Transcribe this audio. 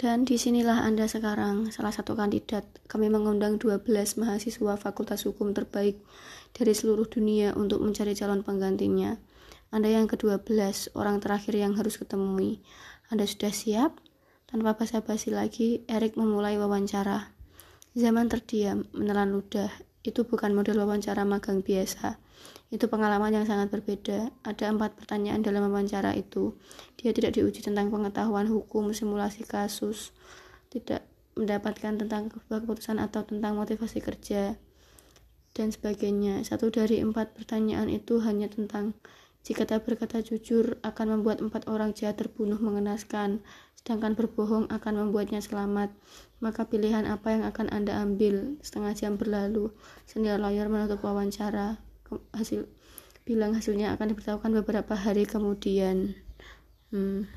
Dan di sinilah Anda sekarang, salah satu kandidat. Kami mengundang 12 mahasiswa Fakultas Hukum terbaik dari seluruh dunia untuk mencari calon penggantinya. Anda yang ke-12, orang terakhir yang harus ketemui. Anda sudah siap? Tanpa basa-basi lagi, Erik memulai wawancara. Zaman terdiam, menelan ludah. Itu bukan model wawancara magang biasa. Itu pengalaman yang sangat berbeda. Ada empat pertanyaan dalam wawancara itu. Dia tidak diuji tentang pengetahuan hukum, simulasi kasus, tidak mendapatkan tentang keputusan atau tentang motivasi kerja, dan sebagainya. Satu dari empat pertanyaan itu hanya tentang jika tak berkata jujur akan membuat empat orang jahat terbunuh mengenaskan, sedangkan berbohong akan membuatnya selamat. Maka pilihan apa yang akan Anda ambil? Setengah jam berlalu, senior lawyer menutup wawancara hasil bilang hasilnya akan diberitahukan beberapa hari kemudian hmm.